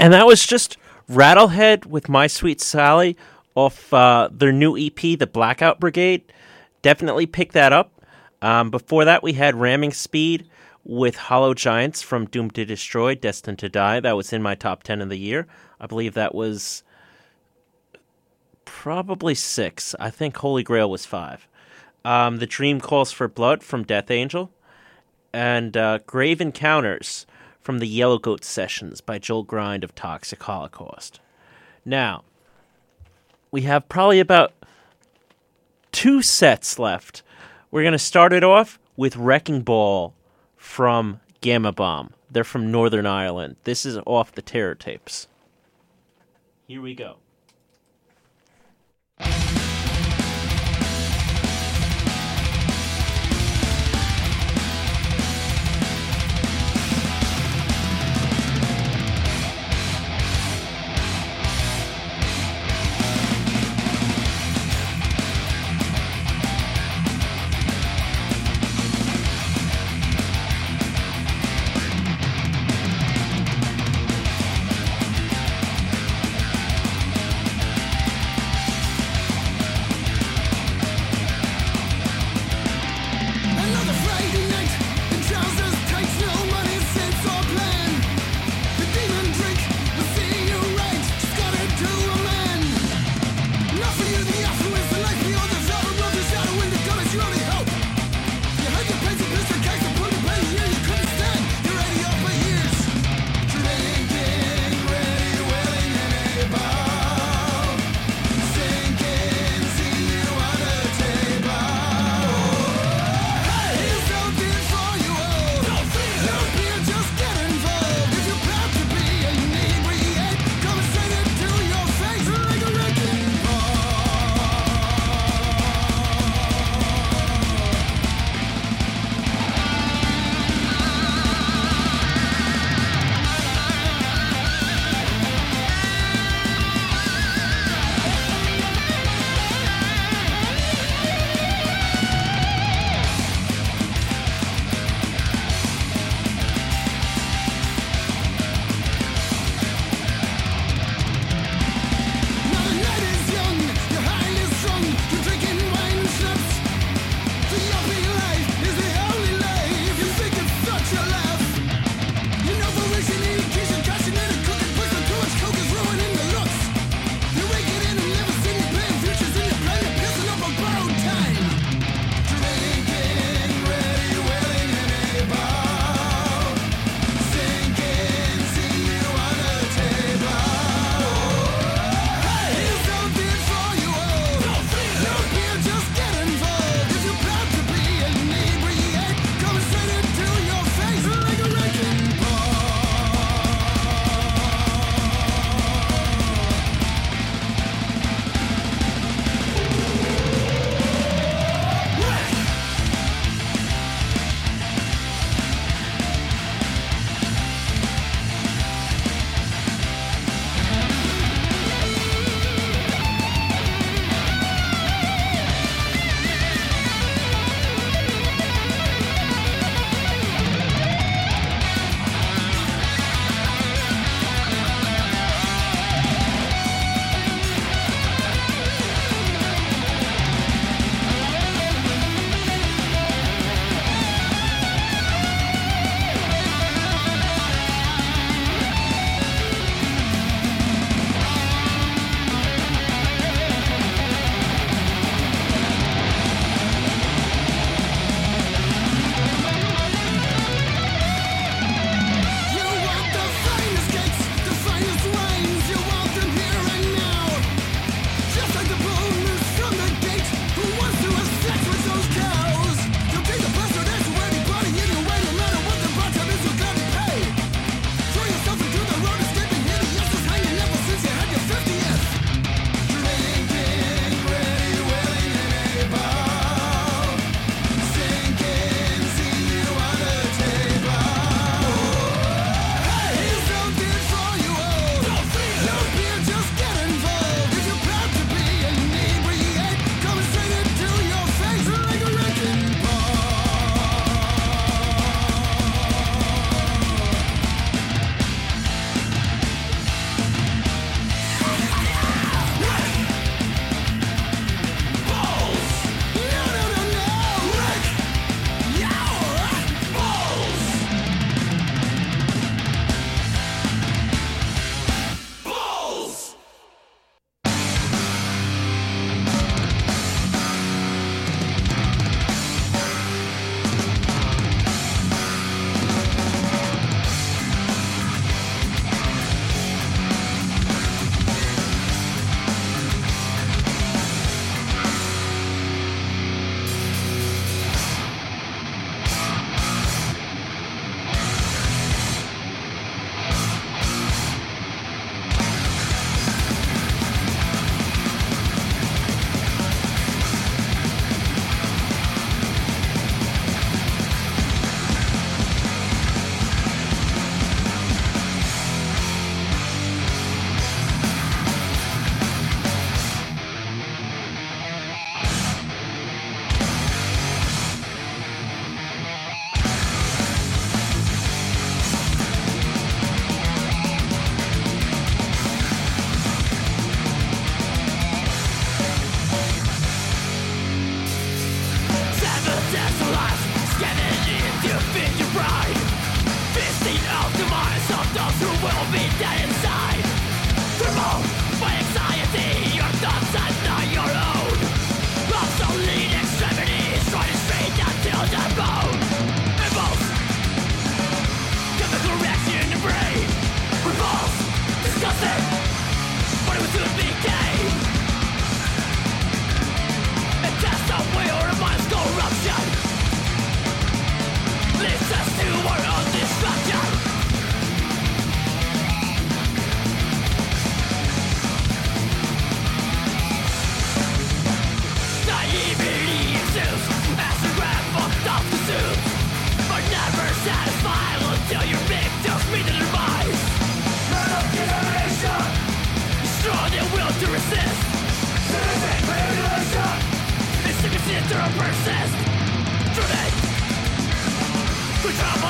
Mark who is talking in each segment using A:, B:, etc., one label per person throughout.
A: And that was just Rattlehead with My Sweet Sally off uh, their new EP, The Blackout Brigade. Definitely pick that up. Um, before that, we had Ramming Speed with Hollow Giants from Doomed to Destroy, Destined to Die. That was in my top 10 of the year. I believe that was probably six. I think Holy Grail was five. Um, the Dream Calls for Blood from Death Angel. And uh, Grave Encounters from the Yellow Goat Sessions by Joel Grind of Toxic Holocaust. Now, we have probably about two sets left. We're going to start it off with Wrecking Ball from Gama Bomb. They're from Northern Ireland. This is off the Terror tapes. Here we go.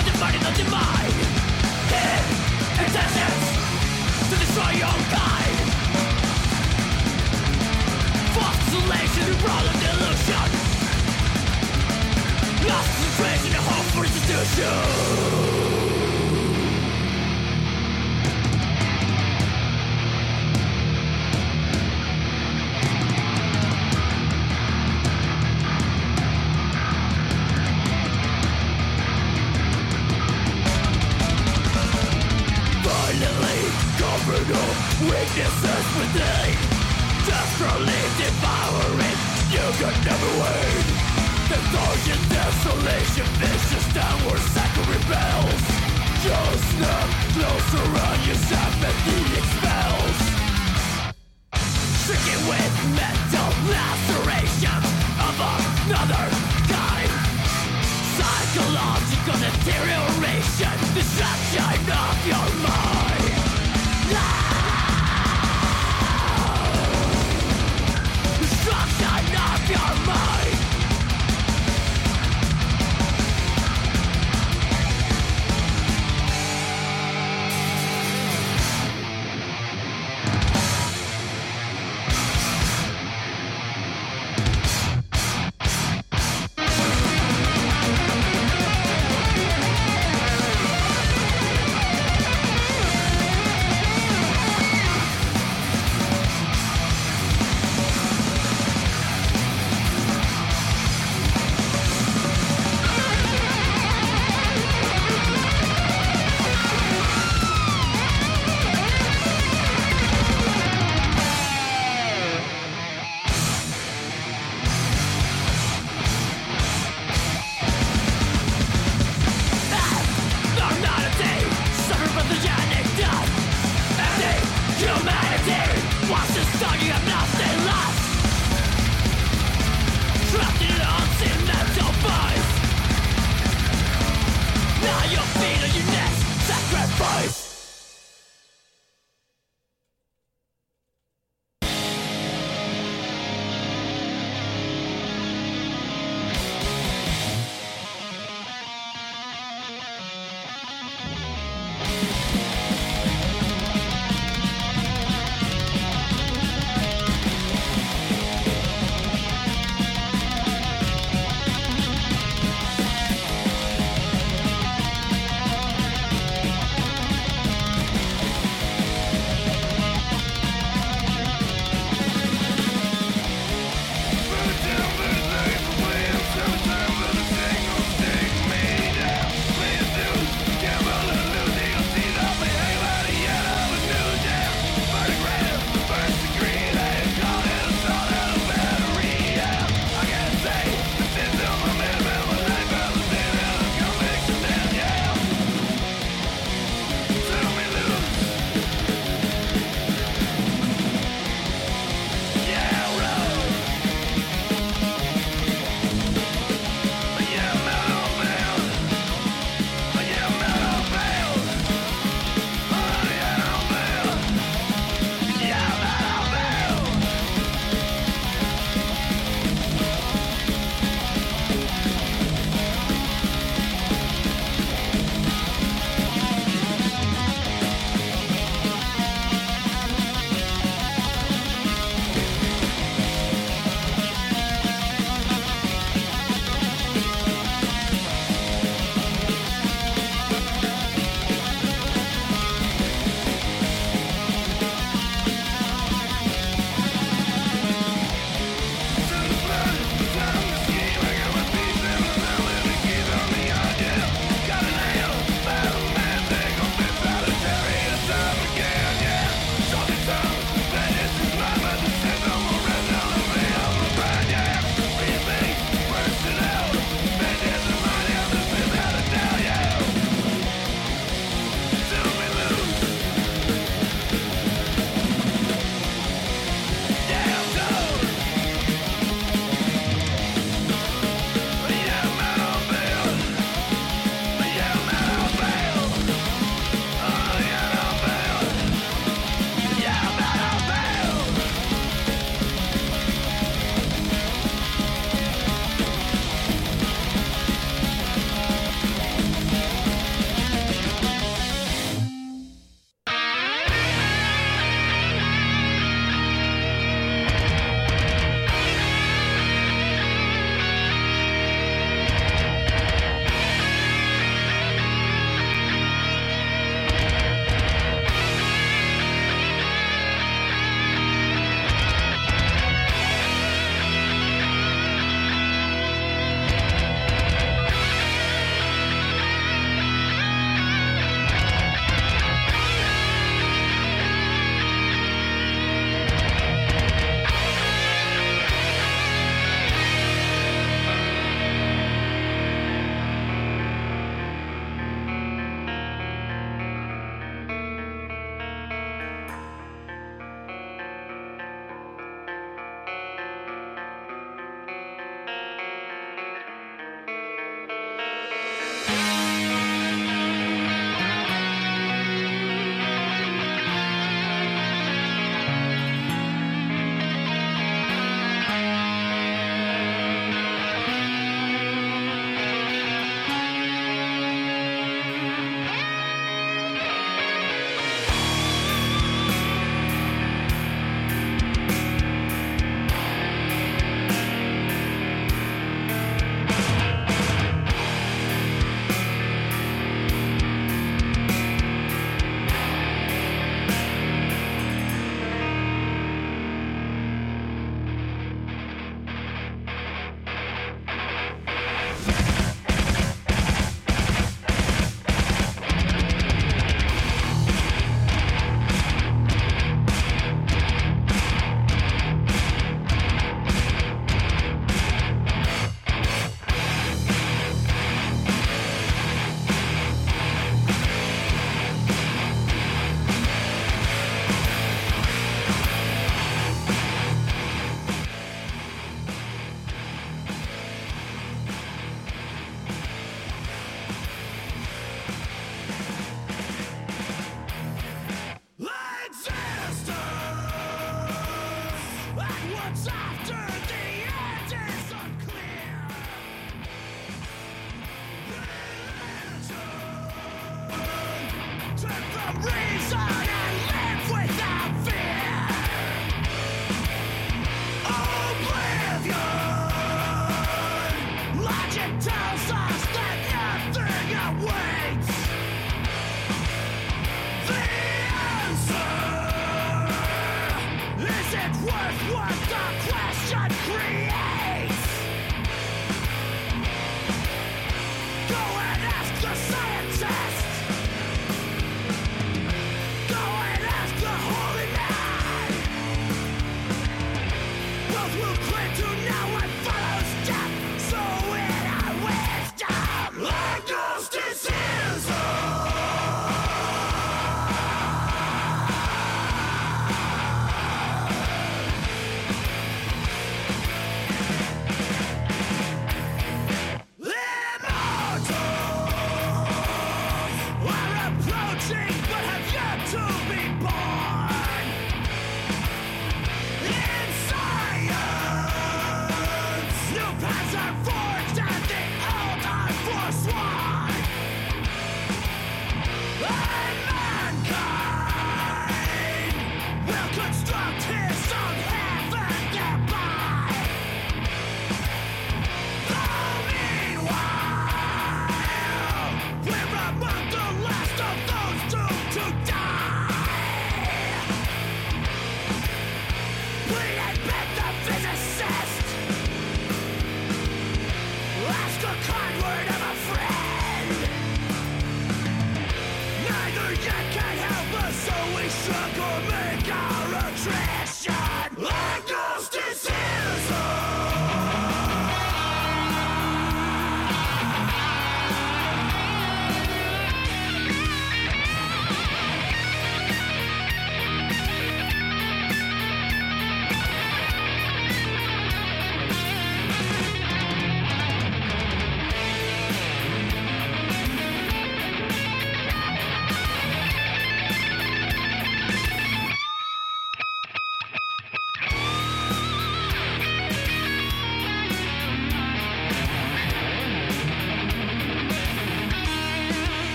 B: for dividing the divide Hid existence to destroy your kind False Lost hope for institution. weaknesses within Desperately devouring. You could never win Indulgent desolation Vicious downward cycle rebels. You'll snap closer on yourself And the expel.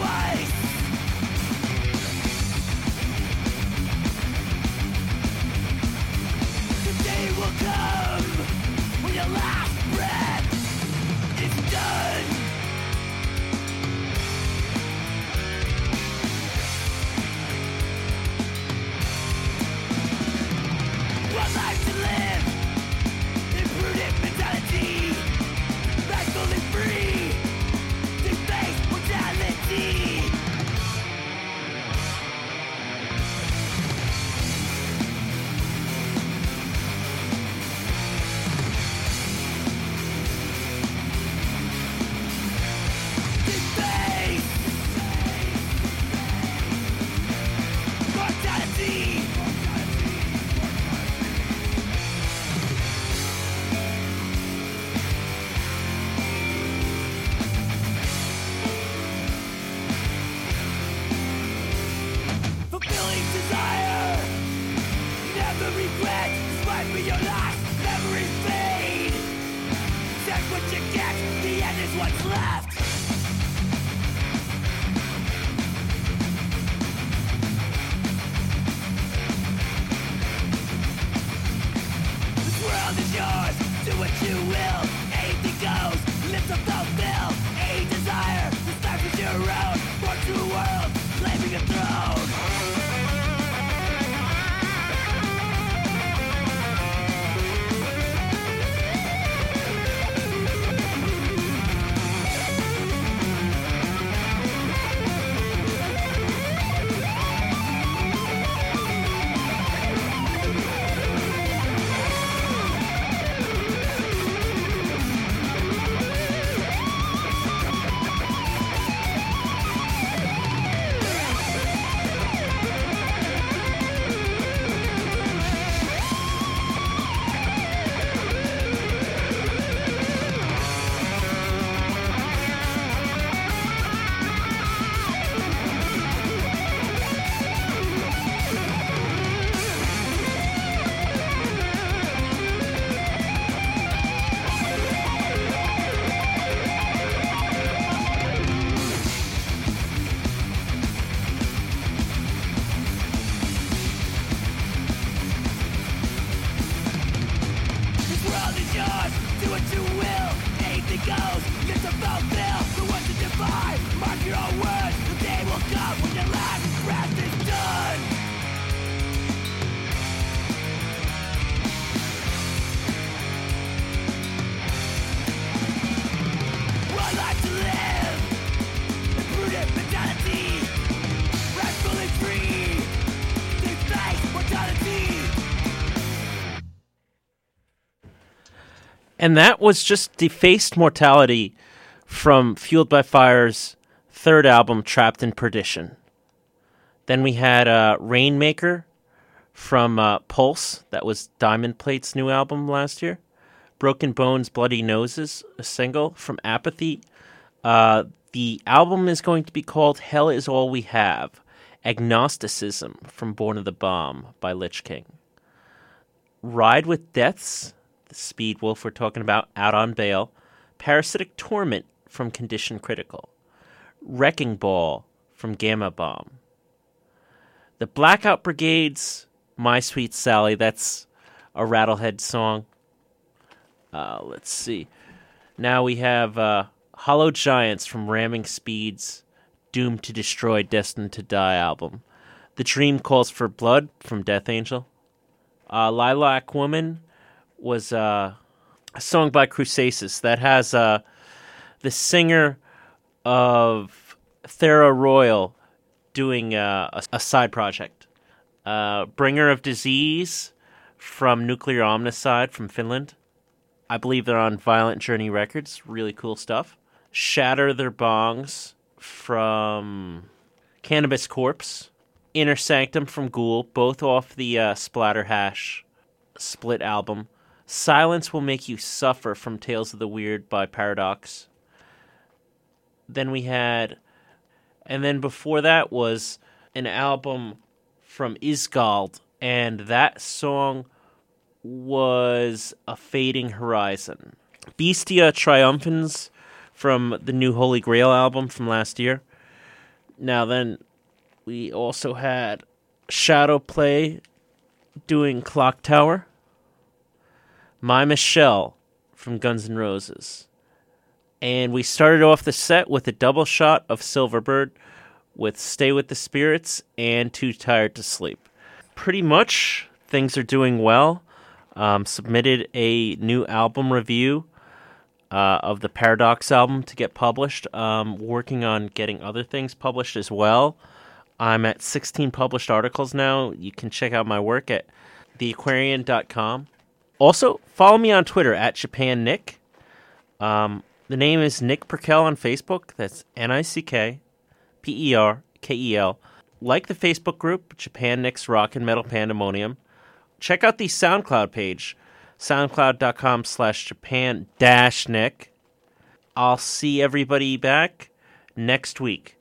B: Never
A: And that was just Defaced Mortality from Fueled by Fire's third album, Trapped in Perdition. Then we had uh, Rainmaker from uh, Pulse, that was Diamond Plate's new album last year. Broken Bones, Bloody Noses, a single from Apathy. Uh, the album is going to be called Hell Is All We Have. Agnosticism from Born of the Bomb by Lich King. Ride with Deaths, the Speedwolf we're talking about, out on bail. Parasitic Torment from Condition Critical. Wrecking Ball from Gama Bomb. The Blackout Brigades, My Sweet Sally, that's a Rattlehead song. Uh, let's see. Now we have uh, Hollow Giants from Ramming Speed's Doomed to Destroy, Destined to Die album. The Dream Calls for Blood from Death Angel. Uh, Lilac Woman was uh, a song by Crusasis that has uh, the singer of Thera Royal doing uh, a, a side project. Uh, Bringer of Disease from Nuclear Omnicide from Finland. I believe they're on Violent Journey Records. Really cool stuff. Shatter Their Bongs from Cannabis Corpse, Inner Sanctum from Ghoul, both off the uh, Splatterhash split album. Silence Will Make You Suffer from Tales of the Weird by Paradox. Then we had, and then before that was an album from Isgald, and that song was A Fading Horizon. Bestia Triumphans from the new Holy Grail album from last year. Now, then we also had Shadow Play doing Clock Tower. My Michelle from Guns N' Roses. And we started off the set with a double shot of Silverbird with Stay with the Spirits and Too Tired to Sleep. Pretty much things are doing well. Um, submitted a new album review uh, of the Paradox album to get published. Um, working on getting other things published as well. I'm at 16 published articles now. You can check out my work at theaquarian.com. Also, follow me on Twitter at Japan Nick. Um, the name is Nick Perkel on Facebook. That's N I C K P E R K E L. Like the Facebook group, Japan Nick's Rock and Metal Pandemonium. Check out the SoundCloud page, soundcloud.com slash Japan dash Nick. I'll see everybody back next week.